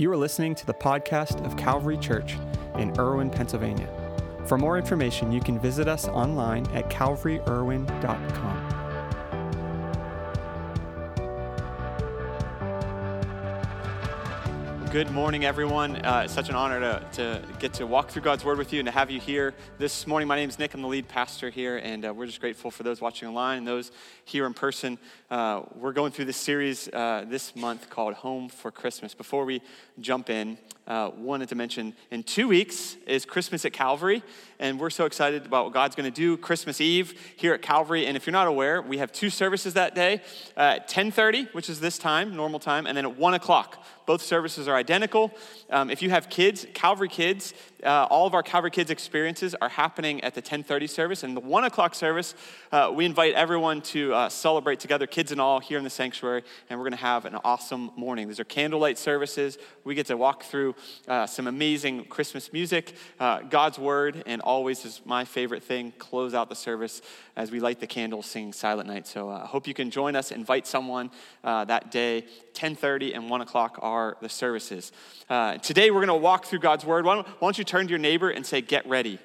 You are listening to the podcast of Calvary Church in Irwin, Pennsylvania. For more information, you can visit us online at calvaryirwin.com. Good morning, everyone. Uh, it's such an honor to, to get to walk through God's Word with you and to have you here this morning. My name is Nick. I'm the lead pastor here, and uh, we're just grateful for those watching online and those here in person. Uh, we're going through this series uh, this month called Home for Christmas. Before we jump in, uh, wanted to mention in two weeks is Christmas at Calvary, and we're so excited about what God's going to do Christmas Eve here at Calvary. And if you're not aware, we have two services that day: uh, 10:30, which is this time, normal time, and then at one o'clock. Both services are identical. Um, if you have kids, Calvary kids, uh, all of our Calvary Kids experiences are happening at the 10:30 service, and the one o'clock service, uh, we invite everyone to uh, celebrate together, kids and all, here in the sanctuary, and we're going to have an awesome morning. These are candlelight services. We get to walk through uh, some amazing Christmas music, uh, God's word, and always is my favorite thing. Close out the service as we light the candles, singing Silent Night. So uh, I hope you can join us. Invite someone that day. 10:30 and 1 o'clock are the services. today we're going to walk through God's word. Why don't, why don't you turn to your neighbor and say, Get ready.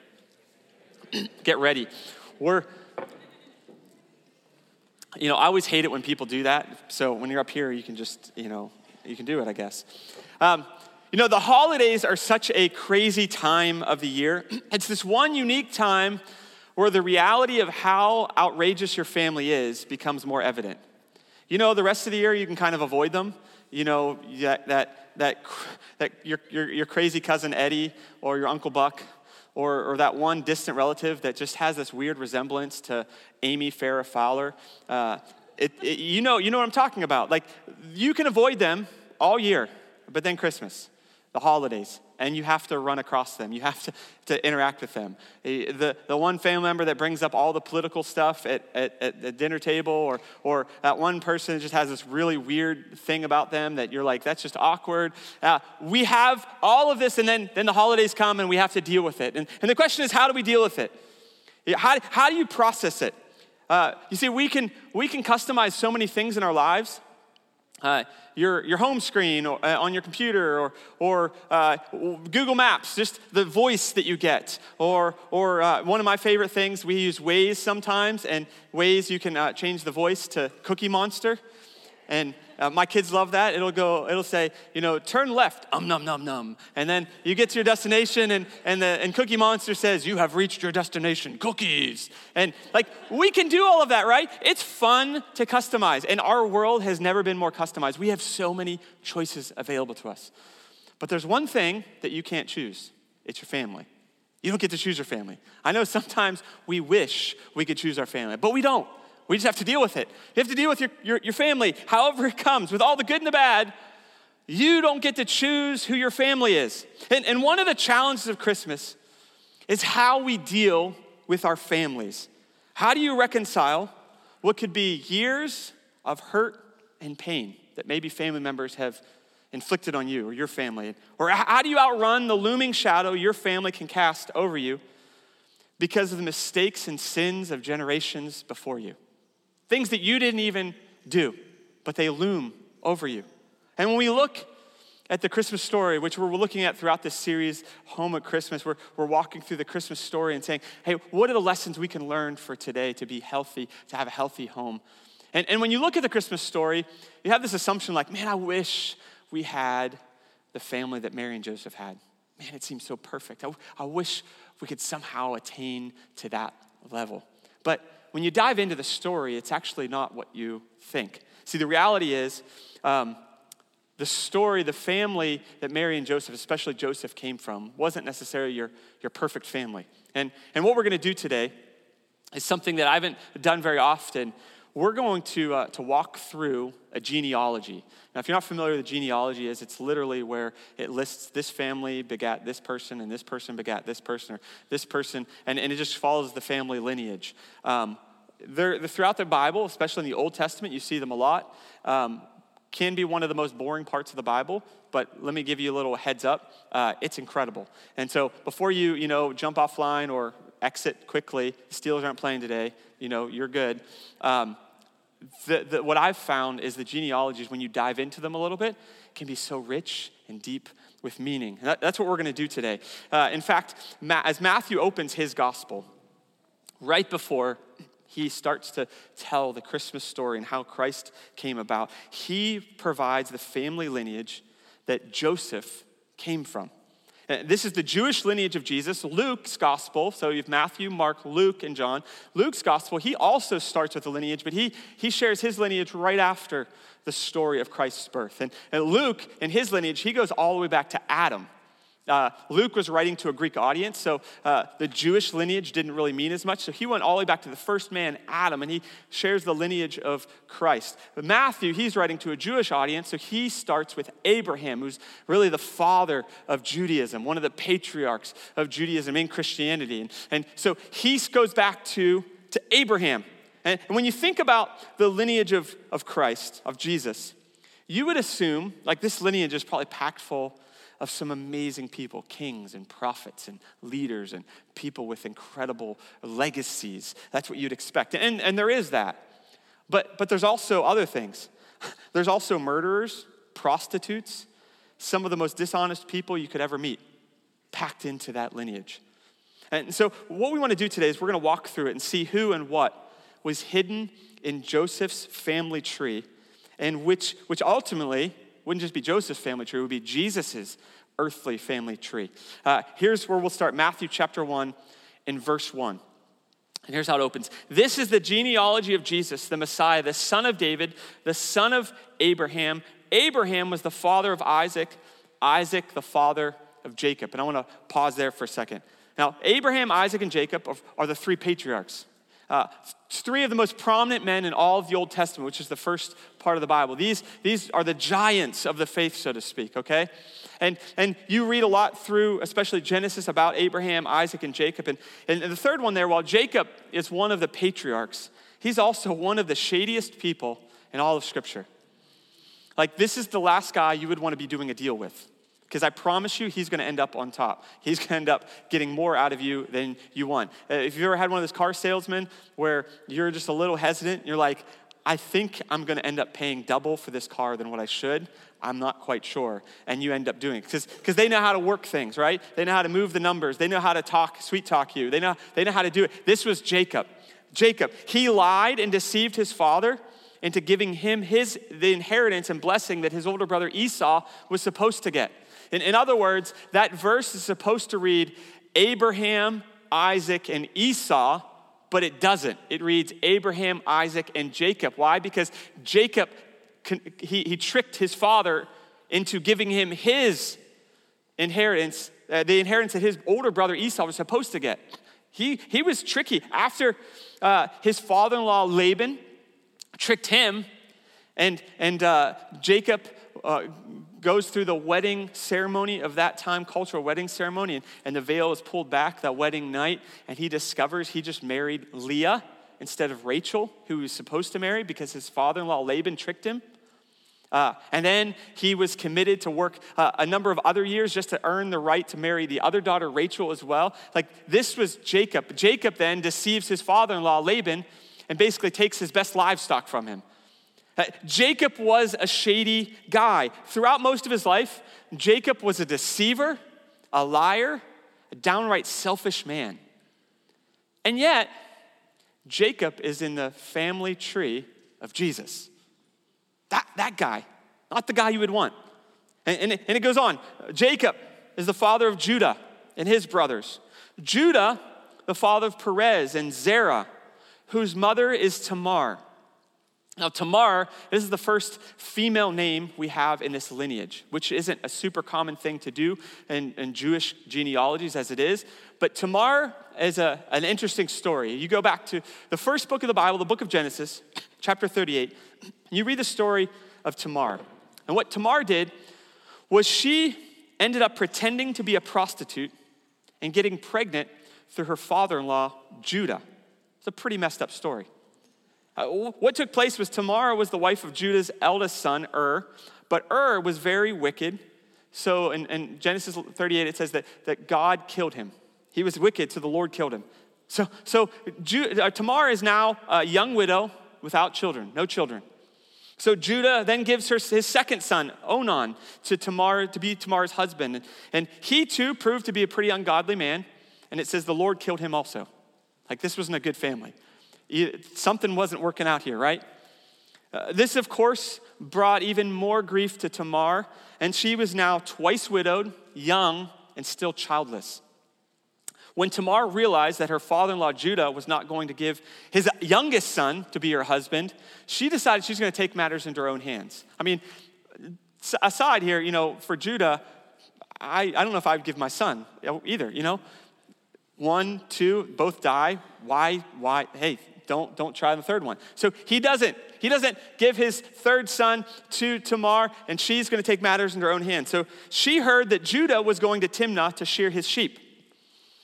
Get ready. We're, you know, I always hate it when people do that. So when you're up here, you can just, you know, you can do it, I guess. Um, you know, the holidays are such a crazy time of the year. It's this one unique time where the reality of how outrageous your family is becomes more evident. You know, the rest of the year you can kind of avoid them. You know, that, that that, that your, your, your crazy cousin Eddie or your Uncle Buck or, or that one distant relative that just has this weird resemblance to Amy Farrah Fowler. Uh, it, it, you, know, you know what I'm talking about. Like, you can avoid them all year, but then Christmas, the holidays, and you have to run across them. You have to, to interact with them. The, the one family member that brings up all the political stuff at, at, at the dinner table, or, or that one person that just has this really weird thing about them that you're like, that's just awkward. Uh, we have all of this, and then, then the holidays come and we have to deal with it. And, and the question is, how do we deal with it? How, how do you process it? Uh, you see, we can, we can customize so many things in our lives. Uh, your, your home screen or, uh, on your computer or, or uh, Google Maps, just the voice that you get. Or, or uh, one of my favorite things, we use Waze sometimes, and Waze, you can uh, change the voice to Cookie Monster. And uh, my kids love that. It'll go, it'll say, you know, turn left, um num num num. And then you get to your destination and, and the and Cookie Monster says, you have reached your destination, cookies. And like we can do all of that, right? It's fun to customize. And our world has never been more customized. We have so many choices available to us. But there's one thing that you can't choose. It's your family. You don't get to choose your family. I know sometimes we wish we could choose our family, but we don't. We just have to deal with it. You have to deal with your, your, your, family, however it comes, with all the good and the bad. You don't get to choose who your family is. And, and one of the challenges of Christmas is how we deal with our families. How do you reconcile what could be years of hurt and pain that maybe family members have inflicted on you or your family? Or how do you outrun the looming shadow your family can cast over you because of the mistakes and sins of generations before you? Things that you didn't even do, but they loom over you. And when we look at the Christmas story, which we're looking at throughout this series, Home at Christmas, we're, we're walking through the Christmas story and saying, hey, what are the lessons we can learn for today to be healthy, to have a healthy home? And, and when you look at the Christmas story, you have this assumption like, man, I wish we had the family that Mary and Joseph had. Man, it seems so perfect. I, I wish we could somehow attain to that level. But when you dive into the story, it's actually not what you think. See, the reality is, um, the story, the family that Mary and Joseph, especially Joseph, came from, wasn't necessarily your, your perfect family. And, and what we're going to do today is something that I haven't done very often. We're going to, uh, to walk through a genealogy. Now, if you're not familiar with genealogy is, it's literally where it lists this family begat this person, and this person begat this person, or this person, and, and it just follows the family lineage. Um, they're, throughout the Bible, especially in the Old Testament, you see them a lot. Um, can be one of the most boring parts of the Bible, but let me give you a little heads up. Uh, it's incredible. And so before you, you know, jump offline or exit quickly, Steelers aren't playing today, you know, you're good. Um, the, the, what I've found is the genealogies, when you dive into them a little bit, can be so rich and deep with meaning. That, that's what we're going to do today. Uh, in fact, Ma- as Matthew opens his gospel, right before he starts to tell the Christmas story and how Christ came about, he provides the family lineage that Joseph came from. Uh, this is the Jewish lineage of Jesus. Luke's gospel, so you have Matthew, Mark, Luke, and John. Luke's gospel, he also starts with a lineage, but he, he shares his lineage right after the story of Christ's birth. And, and Luke, in his lineage, he goes all the way back to Adam. Uh, Luke was writing to a Greek audience, so uh, the Jewish lineage didn't really mean as much. So he went all the way back to the first man, Adam, and he shares the lineage of Christ. But Matthew, he's writing to a Jewish audience, so he starts with Abraham, who's really the father of Judaism, one of the patriarchs of Judaism in Christianity. And, and so he goes back to, to Abraham. And, and when you think about the lineage of, of Christ, of Jesus, you would assume, like this lineage is probably packed full of some amazing people kings and prophets and leaders and people with incredible legacies. That's what you'd expect. And, and there is that. But, but there's also other things. There's also murderers, prostitutes, some of the most dishonest people you could ever meet, packed into that lineage. And so, what we want to do today is we're going to walk through it and see who and what was hidden in Joseph's family tree, and which, which ultimately wouldn't just be Joseph's family tree, it would be Jesus's earthly family tree. Uh, here's where we'll start Matthew chapter 1 in verse 1. And here's how it opens. This is the genealogy of Jesus, the Messiah, the son of David, the son of Abraham. Abraham was the father of Isaac, Isaac, the father of Jacob. And I want to pause there for a second. Now, Abraham, Isaac, and Jacob are the three patriarchs. Uh, three of the most prominent men in all of the Old Testament, which is the first part of the Bible. These, these are the giants of the faith, so to speak, okay? And, and you read a lot through, especially Genesis, about Abraham, Isaac, and Jacob. And, and the third one there, while Jacob is one of the patriarchs, he's also one of the shadiest people in all of Scripture. Like, this is the last guy you would want to be doing a deal with. Because I promise you, he's going to end up on top. He's going to end up getting more out of you than you want. Uh, if you've ever had one of those car salesmen where you're just a little hesitant, you're like, I think I'm going to end up paying double for this car than what I should. I'm not quite sure. And you end up doing it. Because they know how to work things, right? They know how to move the numbers. They know how to talk, sweet talk you. They know, they know how to do it. This was Jacob. Jacob, he lied and deceived his father into giving him his the inheritance and blessing that his older brother Esau was supposed to get. In, in other words, that verse is supposed to read Abraham, Isaac, and Esau, but it doesn't. It reads Abraham, Isaac, and Jacob. Why? Because Jacob, he, he tricked his father into giving him his inheritance, uh, the inheritance that his older brother Esau was supposed to get. He, he was tricky. After uh, his father in law Laban tricked him, and, and uh, Jacob uh, goes through the wedding ceremony of that time, cultural wedding ceremony, and, and the veil is pulled back that wedding night, and he discovers he just married Leah instead of Rachel, who he was supposed to marry because his father in law Laban tricked him. Uh, and then he was committed to work uh, a number of other years just to earn the right to marry the other daughter, Rachel, as well. Like this was Jacob. Jacob then deceives his father in law, Laban, and basically takes his best livestock from him. Uh, Jacob was a shady guy. Throughout most of his life, Jacob was a deceiver, a liar, a downright selfish man. And yet, Jacob is in the family tree of Jesus. That, that guy, not the guy you would want. And, and, it, and it goes on Jacob is the father of Judah and his brothers. Judah, the father of Perez and Zerah, whose mother is Tamar. Now, Tamar, this is the first female name we have in this lineage, which isn't a super common thing to do in, in Jewish genealogies as it is. But Tamar is a, an interesting story. You go back to the first book of the Bible, the book of Genesis, chapter 38, you read the story of Tamar. And what Tamar did was she ended up pretending to be a prostitute and getting pregnant through her father in law, Judah. It's a pretty messed up story. Uh, what took place was Tamar was the wife of Judah's eldest son, Ur, but Ur was very wicked. So in, in Genesis 38, it says that, that God killed him. He was wicked, so the Lord killed him. So, so uh, Tamar is now a young widow without children, no children. So Judah then gives her his second son, Onan, to Tamar to be Tamar's husband. And he too proved to be a pretty ungodly man. And it says the Lord killed him also. Like this wasn't a good family. Something wasn't working out here, right? Uh, this, of course, brought even more grief to Tamar, and she was now twice widowed, young, and still childless. When Tamar realized that her father in law Judah was not going to give his youngest son to be her husband, she decided she's going to take matters into her own hands. I mean, aside here, you know, for Judah, I, I don't know if I would give my son either, you know? One, two, both die. Why? Why? Hey, don't, don't try the third one. So he doesn't. He doesn't give his third son to Tamar, and she's going to take matters into her own hands. So she heard that Judah was going to Timnah to shear his sheep.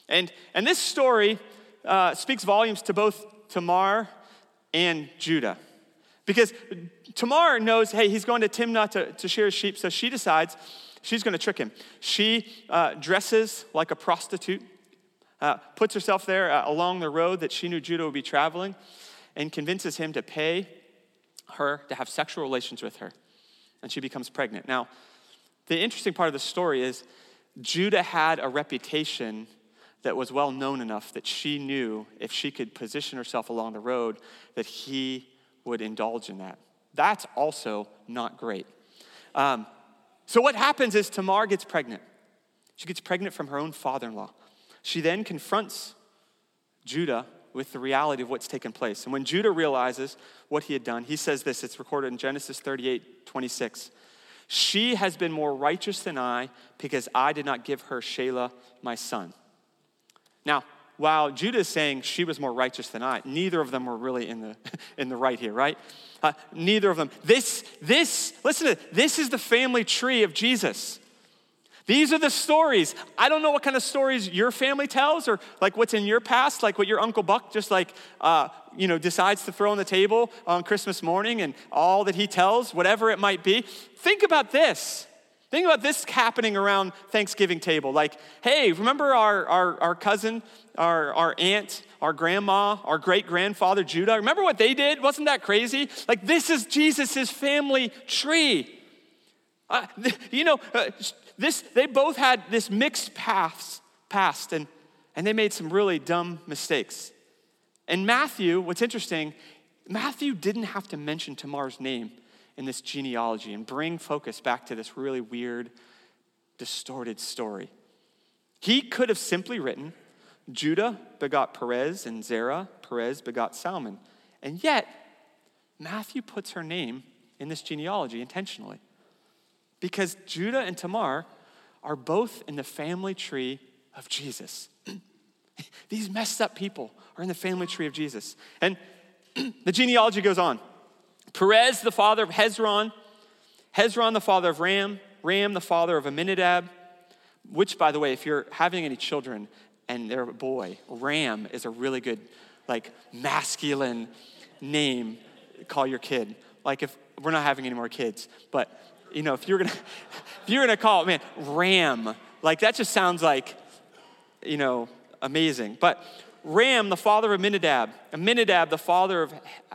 And, and this story uh, speaks volumes to both Tamar and Judah. Because Tamar knows, hey, he's going to Timnah to, to shear his sheep, so she decides she's going to trick him. She uh, dresses like a prostitute, uh, puts herself there uh, along the road that she knew Judah would be traveling, and convinces him to pay her to have sexual relations with her. And she becomes pregnant. Now, the interesting part of the story is Judah had a reputation that was well known enough that she knew if she could position herself along the road that he would indulge in that. That's also not great. Um, so, what happens is Tamar gets pregnant. She gets pregnant from her own father in law. She then confronts Judah with the reality of what's taken place. And when Judah realizes what he had done, he says this it's recorded in Genesis 38 26. She has been more righteous than I because I did not give her Shelah, my son. Now, while Judah is saying she was more righteous than I, neither of them were really in the, in the right here, right? Uh, neither of them. This, this, listen to this, this is the family tree of Jesus. These are the stories. I don't know what kind of stories your family tells or like what's in your past, like what your Uncle Buck just like, uh, you know, decides to throw on the table on Christmas morning and all that he tells, whatever it might be. Think about this. Think about this happening around Thanksgiving table. Like, hey, remember our, our, our cousin, our, our aunt, our grandma, our great grandfather Judah? Remember what they did? Wasn't that crazy? Like, this is Jesus' family tree. Uh, you know, uh, this, they both had this mixed paths, past, and, and they made some really dumb mistakes. And Matthew, what's interesting, Matthew didn't have to mention Tamar's name in this genealogy and bring focus back to this really weird, distorted story. He could have simply written, Judah begot Perez and Zerah, Perez begot Salmon. And yet, Matthew puts her name in this genealogy intentionally because Judah and Tamar are both in the family tree of Jesus. These messed up people are in the family tree of Jesus. And the genealogy goes on. Perez, the father of Hezron, Hezron, the father of Ram, Ram, the father of Amminadab, which, by the way, if you're having any children and they're a boy, Ram is a really good, like, masculine name. Call your kid. Like, if we're not having any more kids, but, you know, if you're gonna, if you're gonna call, man, Ram, like, that just sounds like, you know, amazing. But Ram, the father of Amminadab, Amminadab, the father of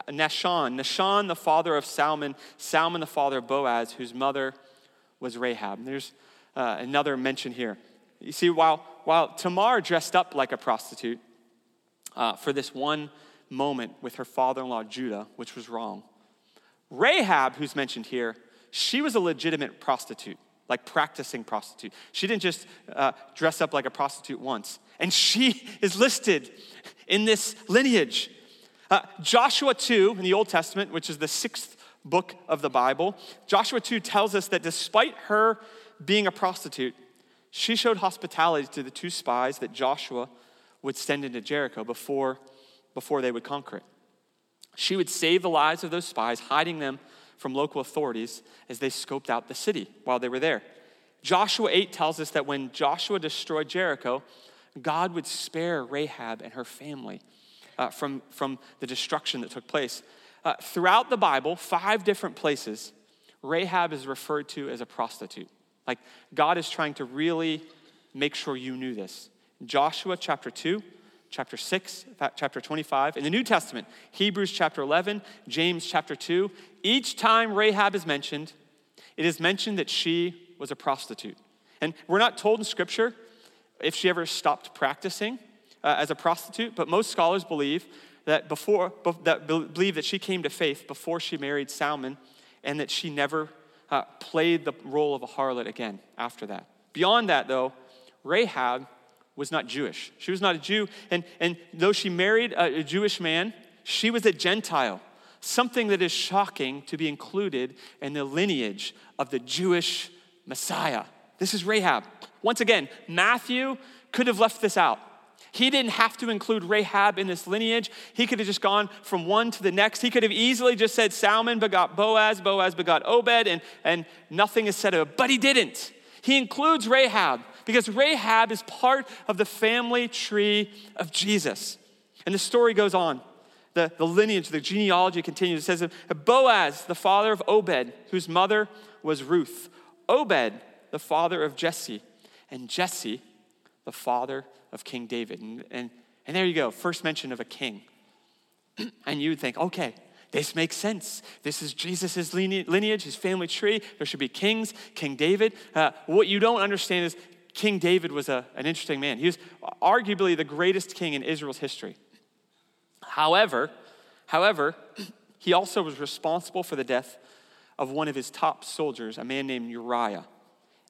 Nahshon, Nahshon, the father of Salmon, Salmon, the father of Boaz, whose mother was Rahab. And there's uh, another mention here. You see, while, while Tamar dressed up like a prostitute uh, for this one moment with her father in law Judah, which was wrong, Rahab, who's mentioned here, she was a legitimate prostitute, like practicing prostitute. She didn't just uh, dress up like a prostitute once. And she is listed in this lineage. Uh, Joshua 2 in the Old Testament, which is the sixth book of the Bible, Joshua 2 tells us that despite her being a prostitute, she showed hospitality to the two spies that Joshua would send into Jericho before, before they would conquer it. She would save the lives of those spies, hiding them from local authorities as they scoped out the city while they were there. Joshua 8 tells us that when Joshua destroyed Jericho, God would spare Rahab and her family uh, from, from the destruction that took place. Uh, throughout the Bible, five different places, Rahab is referred to as a prostitute. Like God is trying to really make sure you knew this. Joshua chapter 2, chapter 6, chapter 25. In the New Testament, Hebrews chapter 11, James chapter 2, each time Rahab is mentioned, it is mentioned that she was a prostitute. And we're not told in Scripture if she ever stopped practicing uh, as a prostitute, but most scholars believe that before that believe that she came to faith before she married Salmon, and that she never uh, played the role of a harlot again after that. Beyond that, though, Rahab was not Jewish. She was not a Jew, and, and though she married a, a Jewish man, she was a Gentile, something that is shocking to be included in the lineage of the Jewish Messiah. This is Rahab. Once again, Matthew could have left this out. He didn't have to include Rahab in this lineage. He could have just gone from one to the next. He could have easily just said Salmon begot Boaz, Boaz begot Obed, and, and nothing is said of it. But he didn't. He includes Rahab because Rahab is part of the family tree of Jesus. And the story goes on. The, the lineage, the genealogy continues. It says, Boaz, the father of Obed, whose mother was Ruth. Obed, the father of Jesse. And Jesse, the father of King David. And, and, and there you go, first mention of a king. and you would think, okay, this makes sense. This is Jesus' lineage, his family tree. There should be kings, King David. Uh, what you don't understand is King David was a, an interesting man. He was arguably the greatest king in Israel's history. However, however, he also was responsible for the death of one of his top soldiers, a man named Uriah,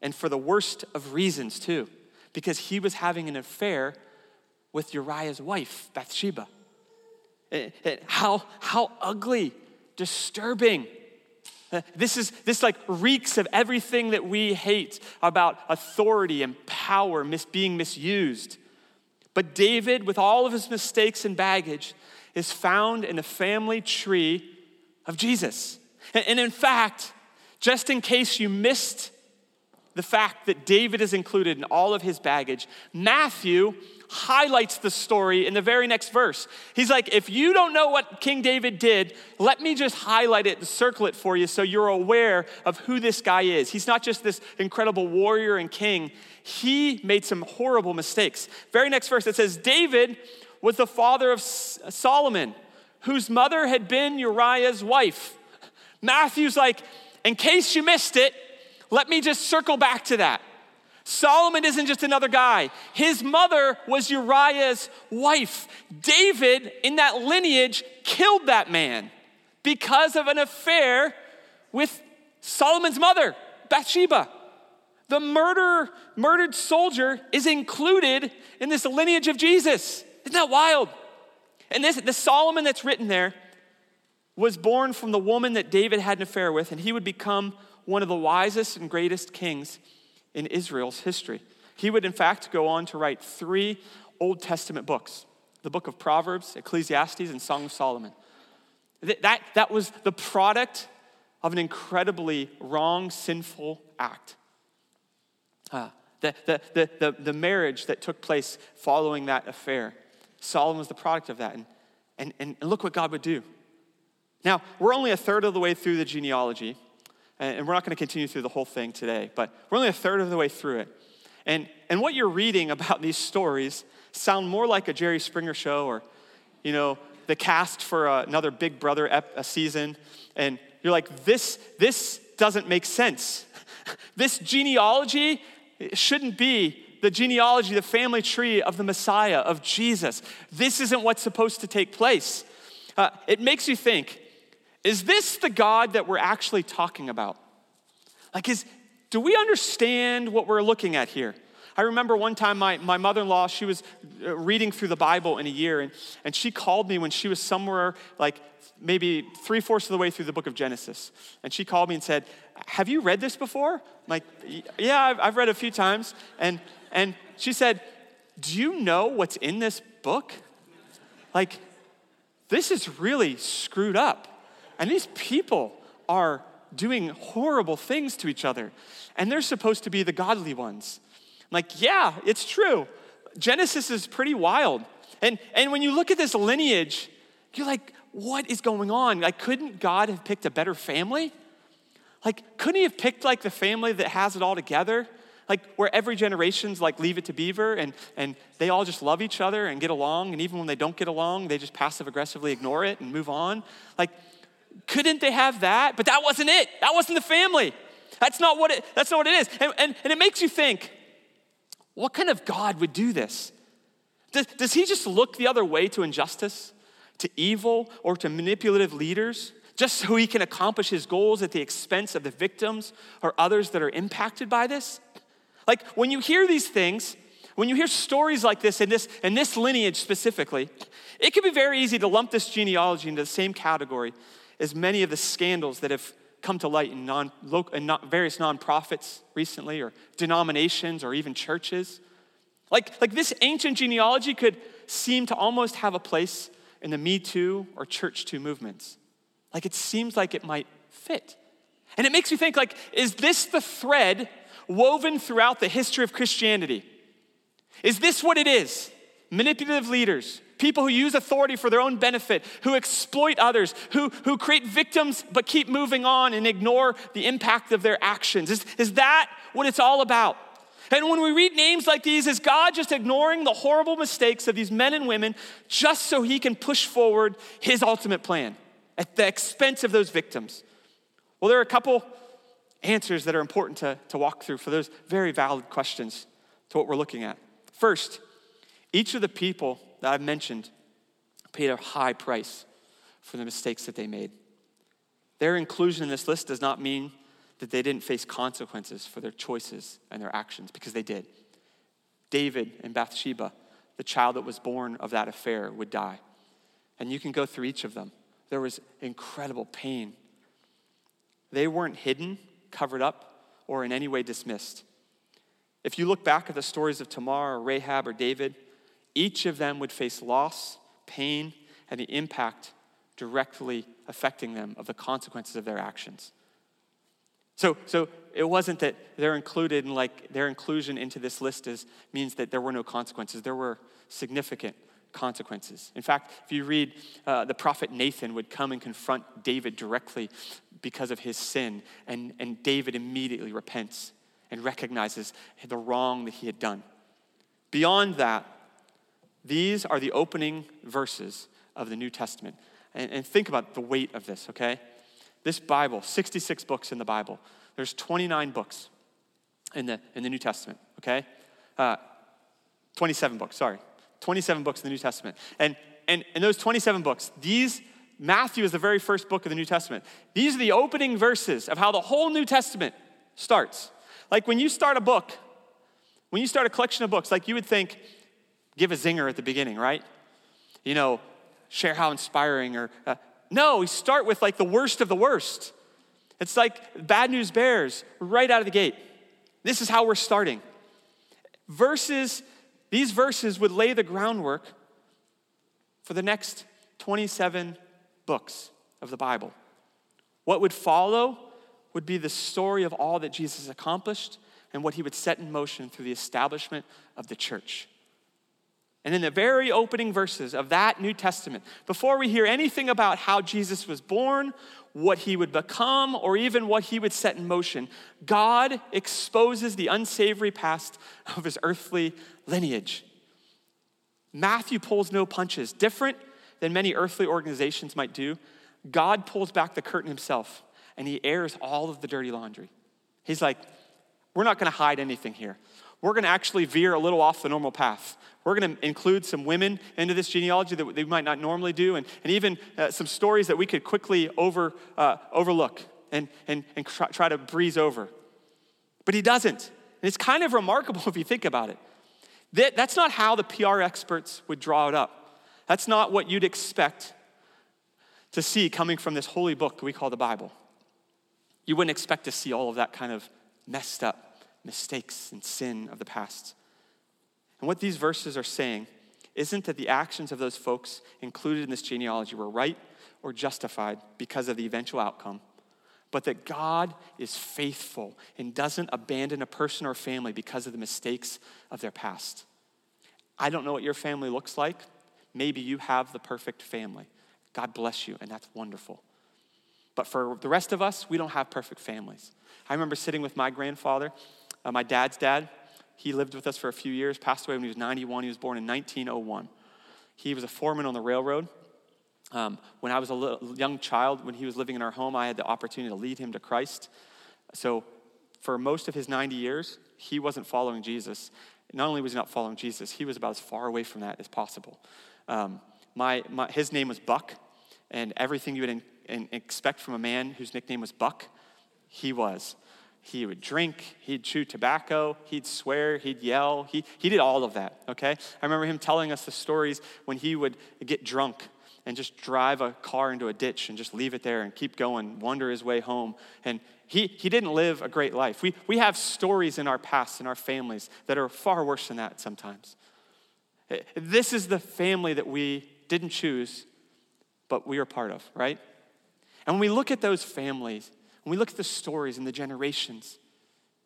and for the worst of reasons, too, because he was having an affair with Uriah's wife, Bathsheba. It, it, how, how ugly, disturbing. Uh, this is this like reeks of everything that we hate about authority and power mis- being misused. But David, with all of his mistakes and baggage, is found in the family tree of Jesus. And, and in fact, just in case you missed the fact that David is included in all of his baggage, Matthew highlights the story in the very next verse. He's like, if you don't know what King David did, let me just highlight it and circle it for you so you're aware of who this guy is. He's not just this incredible warrior and king, he made some horrible mistakes. Very next verse, it says, David was the father of Solomon, whose mother had been Uriah's wife. Matthew's like, in case you missed it, let me just circle back to that. Solomon isn't just another guy. His mother was Uriah's wife. David, in that lineage, killed that man because of an affair with Solomon's mother, Bathsheba. The murder, murdered soldier is included in this lineage of Jesus. Isn't that wild? And this, the Solomon that's written there was born from the woman that David had an affair with, and he would become one of the wisest and greatest kings in Israel's history. He would, in fact, go on to write three Old Testament books the book of Proverbs, Ecclesiastes, and Song of Solomon. That, that was the product of an incredibly wrong, sinful act. Uh, the, the, the, the, the marriage that took place following that affair, Solomon was the product of that. And, and, and look what God would do. Now, we're only a third of the way through the genealogy, and we're not going to continue through the whole thing today, but we're only a third of the way through it. And, and what you're reading about these stories sound more like a Jerry Springer show or, you know, the cast for another Big Brother ep- a season. And you're like, this, this doesn't make sense. this genealogy shouldn't be the genealogy, the family tree of the Messiah, of Jesus. This isn't what's supposed to take place. Uh, it makes you think is this the God that we're actually talking about? Like, is, do we understand what we're looking at here? I remember one time my, my mother in law, she was uh, reading through the Bible in a year, and, and she called me when she was somewhere like maybe three fourths of the way through the book of Genesis. And she called me and said, Have you read this before? I'm like, yeah, I've, I've read a few times. And, and she said, Do you know what's in this book? Like, this is really screwed up. And these people are doing horrible things to each other. And they're supposed to be the godly ones. I'm like, yeah, it's true. Genesis is pretty wild. And, and when you look at this lineage, you're like, what is going on? Like, couldn't God have picked a better family? Like, couldn't he have picked like the family that has it all together? Like where every generation's like leave it to beaver and, and they all just love each other and get along. And even when they don't get along, they just passive aggressively ignore it and move on. Like, couldn't they have that? But that wasn't it. That wasn't the family. That's not what it, that's not what it is. And, and, and it makes you think, what kind of God would do this? Does, does he just look the other way to injustice, to evil, or to manipulative leaders? just so he can accomplish his goals at the expense of the victims or others that are impacted by this? Like when you hear these things, when you hear stories like this in this, in this lineage specifically, it can be very easy to lump this genealogy into the same category as many of the scandals that have come to light in, non, in various nonprofits recently, or denominations, or even churches. Like, like this ancient genealogy could seem to almost have a place in the Me Too or Church Too movements. Like it seems like it might fit. And it makes you think like, is this the thread woven throughout the history of Christianity? Is this what it is? Manipulative leaders, people who use authority for their own benefit, who exploit others, who, who create victims but keep moving on and ignore the impact of their actions. Is, is that what it's all about? And when we read names like these, is God just ignoring the horrible mistakes of these men and women just so he can push forward his ultimate plan? at the expense of those victims? Well, there are a couple answers that are important to, to walk through for those very valid questions to what we're looking at. First, each of the people that I've mentioned paid a high price for the mistakes that they made. Their inclusion in this list does not mean that they didn't face consequences for their choices and their actions, because they did. David and Bathsheba, the child that was born of that affair, would die. And you can go through each of them there was incredible pain. They weren't hidden, covered up, or in any way dismissed. If you look back at the stories of Tamar or Rahab or David, each of them would face loss, pain, and the impact directly affecting them of the consequences of their actions. So, so it wasn't that they're included in like their inclusion into this list is, means that there were no consequences. There were significant consequences. In fact, if you read, uh, the prophet Nathan would come and confront David directly because of his sin, and, and David immediately repents and recognizes the wrong that he had done. Beyond that, these are the opening verses of the New Testament. And, and think about the weight of this, okay? This Bible, 66 books in the Bible, there's 29 books in the, in the New Testament, okay? Uh, 27 books, sorry. 27 books in the New Testament. And, and, and those 27 books, these, Matthew is the very first book of the New Testament. These are the opening verses of how the whole New Testament starts. Like when you start a book, when you start a collection of books, like you would think, give a zinger at the beginning, right? You know, share how inspiring or, uh, no, we start with like the worst of the worst. It's like bad news bears right out of the gate. This is how we're starting. Verses these verses would lay the groundwork for the next 27 books of the Bible. What would follow would be the story of all that Jesus accomplished and what he would set in motion through the establishment of the church. And in the very opening verses of that New Testament, before we hear anything about how Jesus was born, what he would become, or even what he would set in motion, God exposes the unsavory past of his earthly lineage. Matthew pulls no punches. Different than many earthly organizations might do, God pulls back the curtain himself and he airs all of the dirty laundry. He's like, we're not to hide anything here we're to actually veer a little off the normal path. We're going to include some women into this genealogy that they might not normally do, and, and even uh, some stories that we could quickly over, uh, overlook and, and, and try, to breeze over. But he doesn't. And it's kind of remarkable if you think about it. That, that's not how the PR experts would draw it up. That's not what you'd expect to see coming from this holy book we call the Bible. You wouldn't expect to see all of that kind of messed up mistakes and sin of the past. And what these verses are saying isn't that the actions of those folks included in this genealogy were right or justified because of the eventual outcome, but that God is faithful and doesn't abandon a person or family because of the mistakes of their past. I don't know what your family looks like. Maybe you have the perfect family. God bless you, and that's wonderful. But for the rest of us, we don't have perfect families. I remember sitting with my grandfather uh, my dad's dad. He lived with us for a few years, passed away when he was 91. He was born in 1901. He was a foreman on the railroad. Um, when I was a little, young child, when he was living in our home, I had the opportunity to lead him to Christ. So, for most of his 90 years, he wasn't following Jesus. Not only was he not following Jesus, he was about as far away from that as possible. Um, my, my, his name was Buck, and everything you would in, in, expect from a man whose nickname was Buck, he was. He would drink, he'd chew tobacco, he'd swear, he'd yell, he, he did all of that, okay? I remember him telling us the stories when he would get drunk and just drive a car into a ditch and just leave it there and keep going, wander his way home. And he, he didn't live a great life. We, we have stories in our past, in our families, that are far worse than that sometimes. Eh, this is the family that we didn't choose, but we are part of, right? And when we look at those families, when we look at the stories and the generations,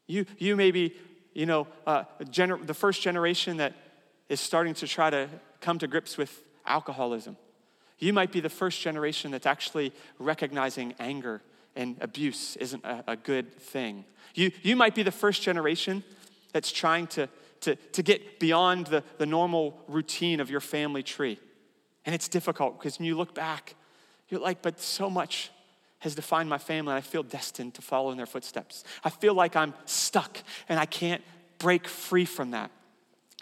you, you may be, you know, uh, gener- the first generation that is starting to try to come to grips with alcoholism. You might be the first generation that's actually recognizing anger and abuse isn't a, a good thing. You, you might be the first generation that's trying to, to, to get beyond the, the normal routine of your family tree. And it's difficult because when you look back, you're like, but so much has defined my family, and I feel destined to follow in their footsteps. I feel like I'm stuck and I can't break free from that.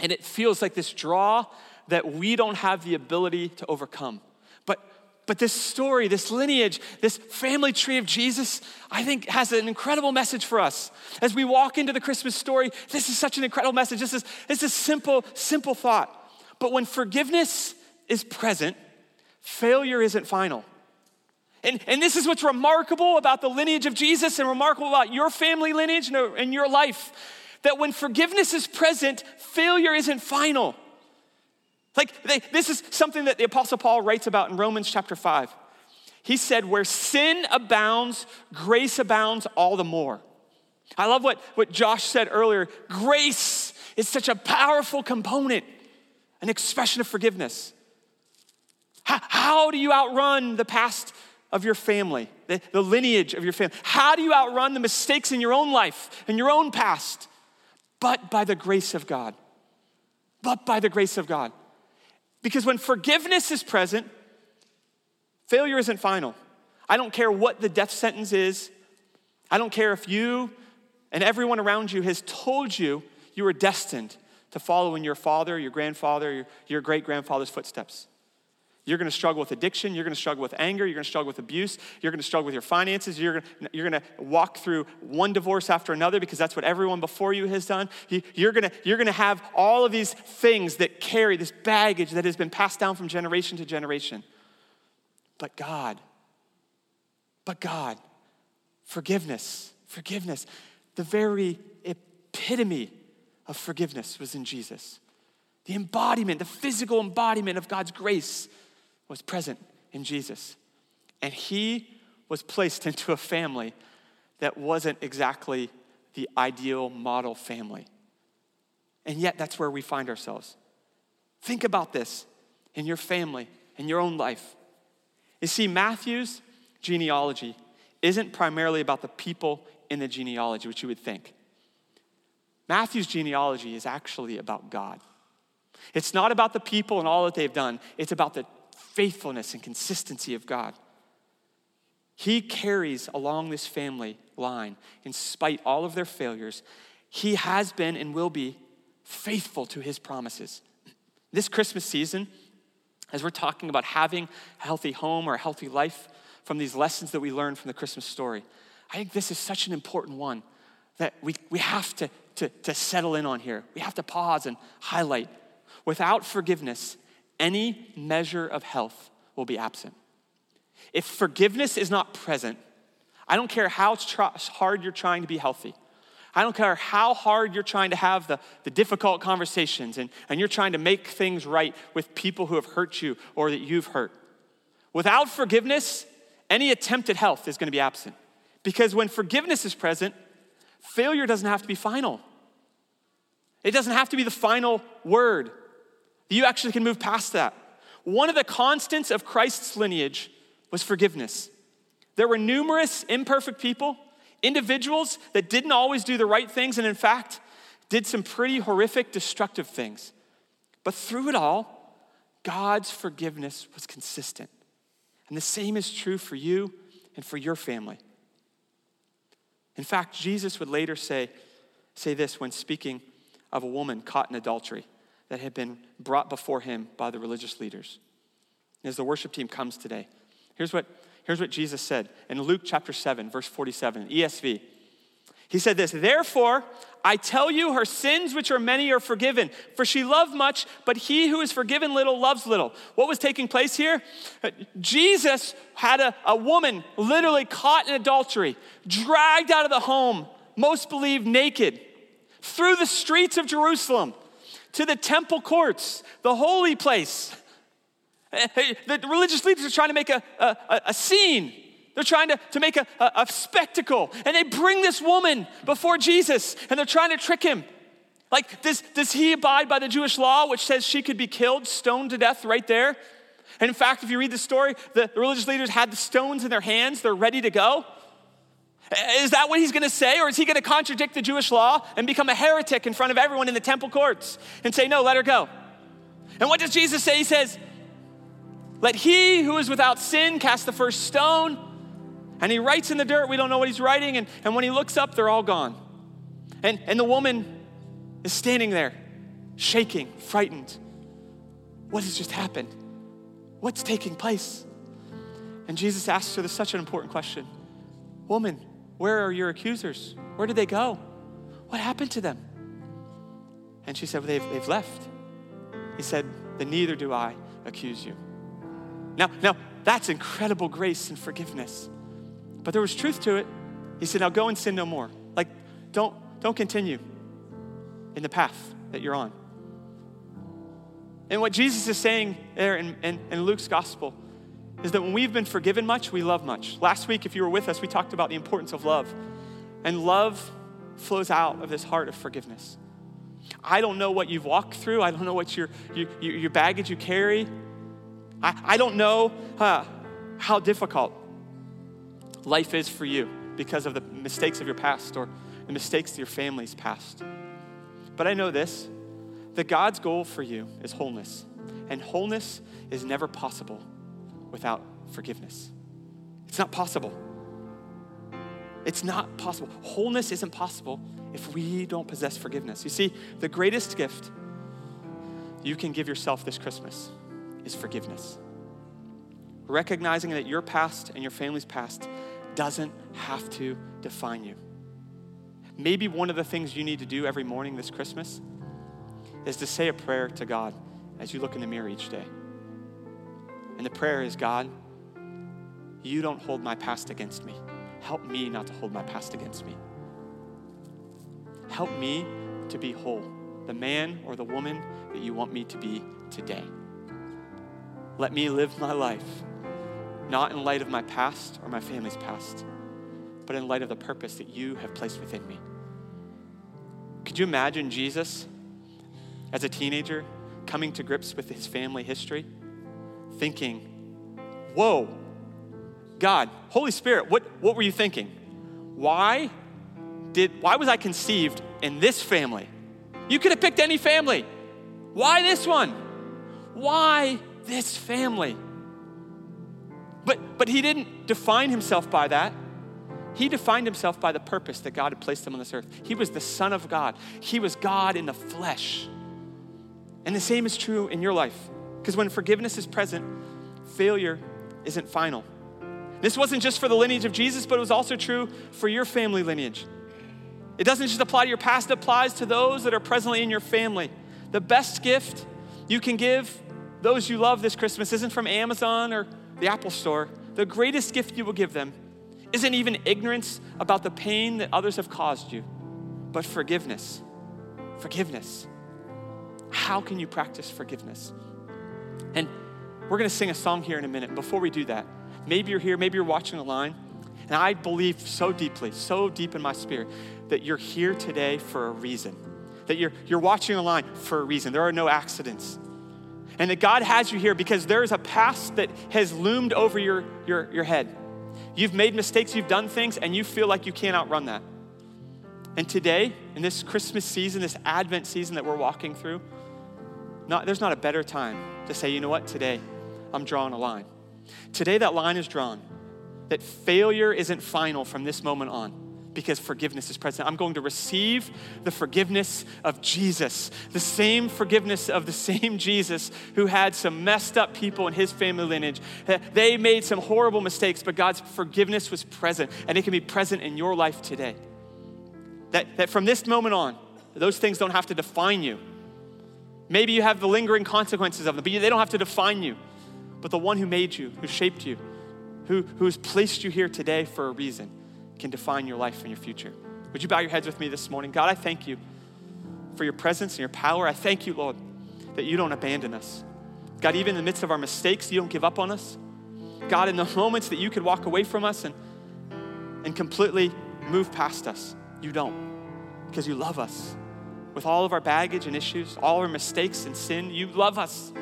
And it feels like this draw that we don't have the ability to overcome. But, but this story, this lineage, this family tree of Jesus, I think has an incredible message for us. As we walk into the Christmas story, this is such an incredible message. This is, this is simple, simple thought. But when forgiveness is present, failure isn't final. And, and this is what's remarkable about the lineage of Jesus and remarkable about your family lineage and your life that when forgiveness is present, failure isn't final. Like, they, this is something that the Apostle Paul writes about in Romans chapter 5. He said, Where sin abounds, grace abounds all the more. I love what, what Josh said earlier. Grace is such a powerful component, an expression of forgiveness. How, how do you outrun the past of your family, the, the lineage of your family? How do you outrun the mistakes in your own life and your own past? But by the grace of God. But by the grace of God. Because when forgiveness is present, failure isn't final. I don't care what the death sentence is. I don't care if you and everyone around you has told you you are destined to follow in your father, your grandfather, your, your great grandfather's footsteps. You're going to struggle with addiction. You're going to struggle with anger. You're going to struggle with abuse. You're going to struggle with your finances. You're going to, you're going to walk through one divorce after another because that's what everyone before you has done. You're going to, you're going to have all of these things that carry this baggage that has been passed down from generation to generation. But God, but God, forgiveness, forgiveness, the very epitome of forgiveness was in Jesus. The embodiment, the physical embodiment of God's grace was present in Jesus. And he was placed into a family that wasn't exactly the ideal model family. And yet, that's where we find ourselves. Think about this in your family, in your own life. You see, Matthew's genealogy isn't primarily about the people in the genealogy, which you would think. Matthew's genealogy is actually about God. It's not about the people and all that they've done, it's about the faithfulness and consistency of God. He carries along this family line, in spite all of their failures, he has been and will be faithful to his promises. This Christmas season, as we're talking about having a healthy home or a healthy life from these lessons that we learned from the Christmas story, I think this is such an important one that we, we have to, to, to settle in on here. We have to pause and highlight. Without forgiveness, any measure of health will be absent. If forgiveness is not present, I don't care how hard you're trying to be healthy. I don't care how hard you're trying to have the, the difficult conversations and, and you're trying to make things right with people who have hurt you or that you've hurt. Without forgiveness, any attempt at health is going to be absent. Because when forgiveness is present, failure doesn't have to be final. It doesn't have to be the final word. You actually can move past that. One of the constants of Christ's lineage was forgiveness. There were numerous imperfect people individuals that didn't always do the right things and, in fact, did some pretty horrific, destructive things. But through it all, God's forgiveness was consistent. And the same is true for you and for your family. In fact, Jesus would later say, say this when speaking of a woman caught in adultery that had been brought before him by the religious leaders. As the worship team comes today, here's what, here's what Jesus said in Luke chapter 7, verse 47, ESV. He said this, therefore, I tell you, her sins, which are many, are forgiven. For she loved much, but he who is forgiven little loves little. What was taking place here? Uh, Jesus had a, a woman literally caught in adultery, dragged out of the home, most believe naked, through the streets of Jerusalem to the temple courts, the holy place. The religious leaders are trying to make a, a, a scene they're trying to, to make a, a, a spectacle. And they bring this woman before Jesus and they're trying to trick him. Like, does, does he abide by the Jewish law, which says she could be killed, stoned to death right there? And in fact, if you read the story, the, the religious leaders had the stones in their hands, they're ready to go. Is that what he's gonna say? Or is he gonna contradict the Jewish law and become a heretic in front of everyone in the temple courts and say, no, let her go? And what does Jesus say? He says, let he who is without sin cast the first stone. And he writes in the dirt, we don't know what he's writing, and, and when he looks up, they're all gone. And, and the woman is standing there, shaking, frightened. What has just happened? What's taking place? And Jesus asks her this such an important question Woman, where are your accusers? Where did they go? What happened to them? And she said, well, they've, they've left. He said, Then neither do I accuse you. Now, now, that's incredible grace and forgiveness. But there was truth to it. He said, Now go and sin no more. Like, don't, don't continue in the path that you're on. And what Jesus is saying there in, in, in, Luke's gospel is that when we've been forgiven much, we love much. Last week, if you were with us, we talked about the importance of love. And love flows out of this heart of forgiveness. I don't know what you've walked through, I don't know what your, your, your baggage you carry. I, I don't know uh, how difficult life is for you because of the mistakes of your past or the mistakes of your family's past. But I know this that God's goal for you is wholeness, and wholeness is never possible without forgiveness. It's not possible. It's not possible. Wholeness isn't possible if we don't possess forgiveness. You see, the greatest gift you can give yourself this Christmas is forgiveness. Recognizing that your past and your family's past doesn't have to define you. Maybe one of the things you need to do every morning this Christmas is to say a prayer to God as you look in the mirror each day. And the prayer is God, you don't hold my past against me. Help me not to hold my past against me. Help me to be whole, the man or the woman that you want me to be today. Let me live my life not in light of my past or my family's past, but in light of the purpose that you have placed within me. Could you imagine Jesus as a teenager coming to grips with his family history, thinking, Whoa, God, Holy Spirit, what, what were you thinking? Why did why was I conceived in this family? You could have picked any family. Why this one? Why this family? But, but he didn't define himself by that. He defined himself by the purpose that God had placed him on this earth. He was the Son of God, he was God in the flesh. And the same is true in your life. Because when forgiveness is present, failure isn't final. This wasn't just for the lineage of Jesus, but it was also true for your family lineage. It doesn't just apply to your past, it applies to those that are presently in your family. The best gift you can give those you love this Christmas isn't from Amazon or the Apple Store, the greatest gift you will give them isn't even ignorance about the pain that others have caused you, but forgiveness. Forgiveness. How can you practice forgiveness? And we're going to sing a song here in a minute. Before we do that, maybe you're here, maybe you're watching online, and I believe so deeply, so deep in my spirit, that you're here today for a reason. That you're, you're watching online for a reason. There are no accidents and that God has you here because there is a past that has loomed over your, your, your head. You've made mistakes, you've done things, and you feel like you can't outrun that. And today, in this Christmas season, this Advent season that we're walking through, not, there's not a better time to say, you know what, today I'm drawing a line. Today, that line is drawn, that failure isn't final from this moment on because forgiveness is present. I'm going to receive the forgiveness of Jesus, the same forgiveness of the same Jesus who had some messed up people in his family lineage. They made some horrible mistakes, but God's forgiveness was present, and it can be present in your life today. That, that from this moment on, those things don't have to define you. Maybe you have the lingering consequences of them, but they don't have to define you. But the one who made you, who shaped you, who, who has placed you here today for a reason, can define your life and your future. Would you bow your heads with me this morning? God, I thank you for your presence and your power. I thank you, Lord, that you don't abandon us. God, even in the midst of our mistakes, you don't give up on us. God, in the moments that you could walk away from us and, and completely move past us, you don't because you love us. With all of our baggage and issues, all our mistakes and sin, you love us.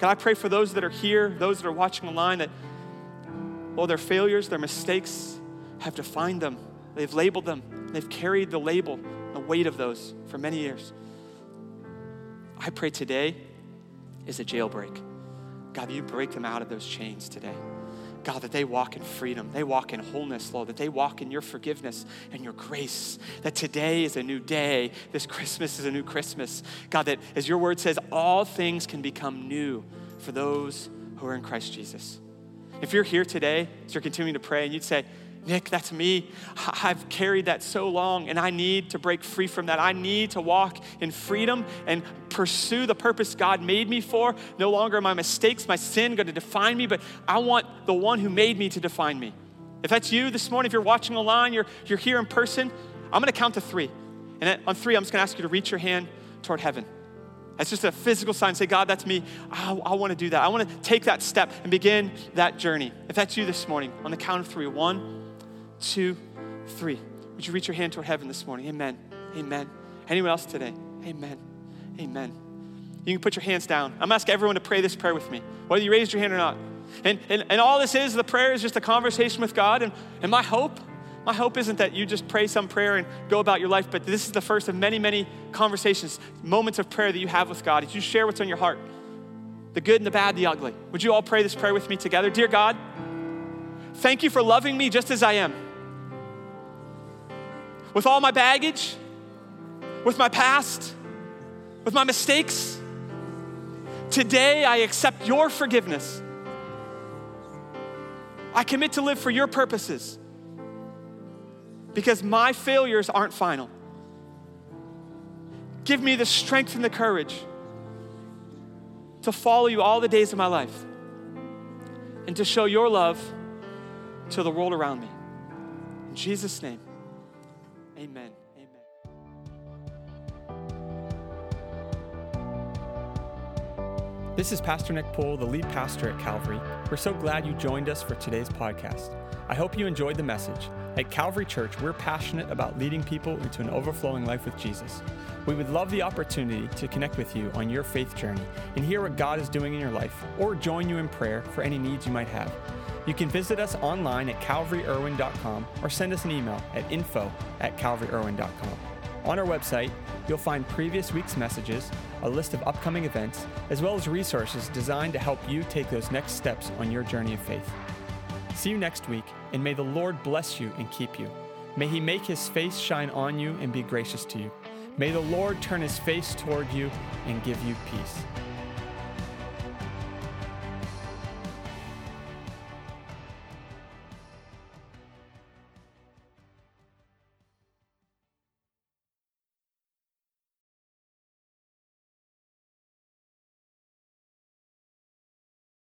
God, I pray for those that are here, those that are watching online, that, well, their failures, their mistakes, have defined them, they've labeled them, they've carried the label, the weight of those for many years. I pray today is a jailbreak. God, you break them out of those chains today. God, that they walk in freedom, they walk in wholeness, Lord, that they walk in your forgiveness and your grace, that today is a new day, this Christmas is a new Christmas. God, that as your word says, all things can become new for those who are in Christ Jesus. If you're here today, as you're continuing to pray, and you'd say, Nick, that's me. I've carried that so long, and I need to break free from that. I need to walk in freedom and pursue the purpose God made me for. No longer my mistakes, my sin going to define me, but I want the one who made me to define me. If that's you this morning, if you're watching online, you're, you're here in person, I'm going to count to three. And on three, I'm just going to ask you to reach your hand toward heaven. That's just a physical sign. Say, God, that's me. I, I want to do that. I want to take that step and begin that journey. If that's you this morning, on the count of three, one, two, three. Would you reach your hand toward heaven this morning? Amen. Amen. Anyone else today? Amen. Amen. You can put your hands down. I'm asking everyone to pray this prayer with me, whether you raised your hand or not. And, and, and all this is, the prayer is just a conversation with God. And, and my hope, my hope isn't that you just pray some prayer and go about your life, but this is the first of many, many conversations, moments of prayer that you have with God. As you share what's on your heart, the good and the bad, the ugly. Would you all pray this prayer with me together? Dear God, thank you for loving me just as I am with all my baggage, with my past, with my mistakes. Today, I accept your forgiveness. I commit to live for your purposes because my failures aren't final. Give me the strength and the courage to follow you all the days of my life and to show your love to the world around me. In Jesus' name. Amen. Amen. This is Pastor Nick Pohl, the lead pastor at Calvary. We're so glad you joined us for today's podcast. I hope you enjoyed the message. At Calvary Church, we're passionate about leading people into an overflowing life with Jesus. We would love the opportunity to connect with you on your faith journey and hear what God is doing in your life, or join you in prayer for any needs you might have. You can visit us online at calvaryirwin.com or send us an email at info at calvaryirwin.com. On our website, you'll find previous week's messages, a list of upcoming events, as well as resources designed to help you take those next steps on your journey of faith. See you next week, and may the Lord bless you and keep you. May he make his face shine on you and be gracious to you. May the Lord turn his face toward you and give you peace.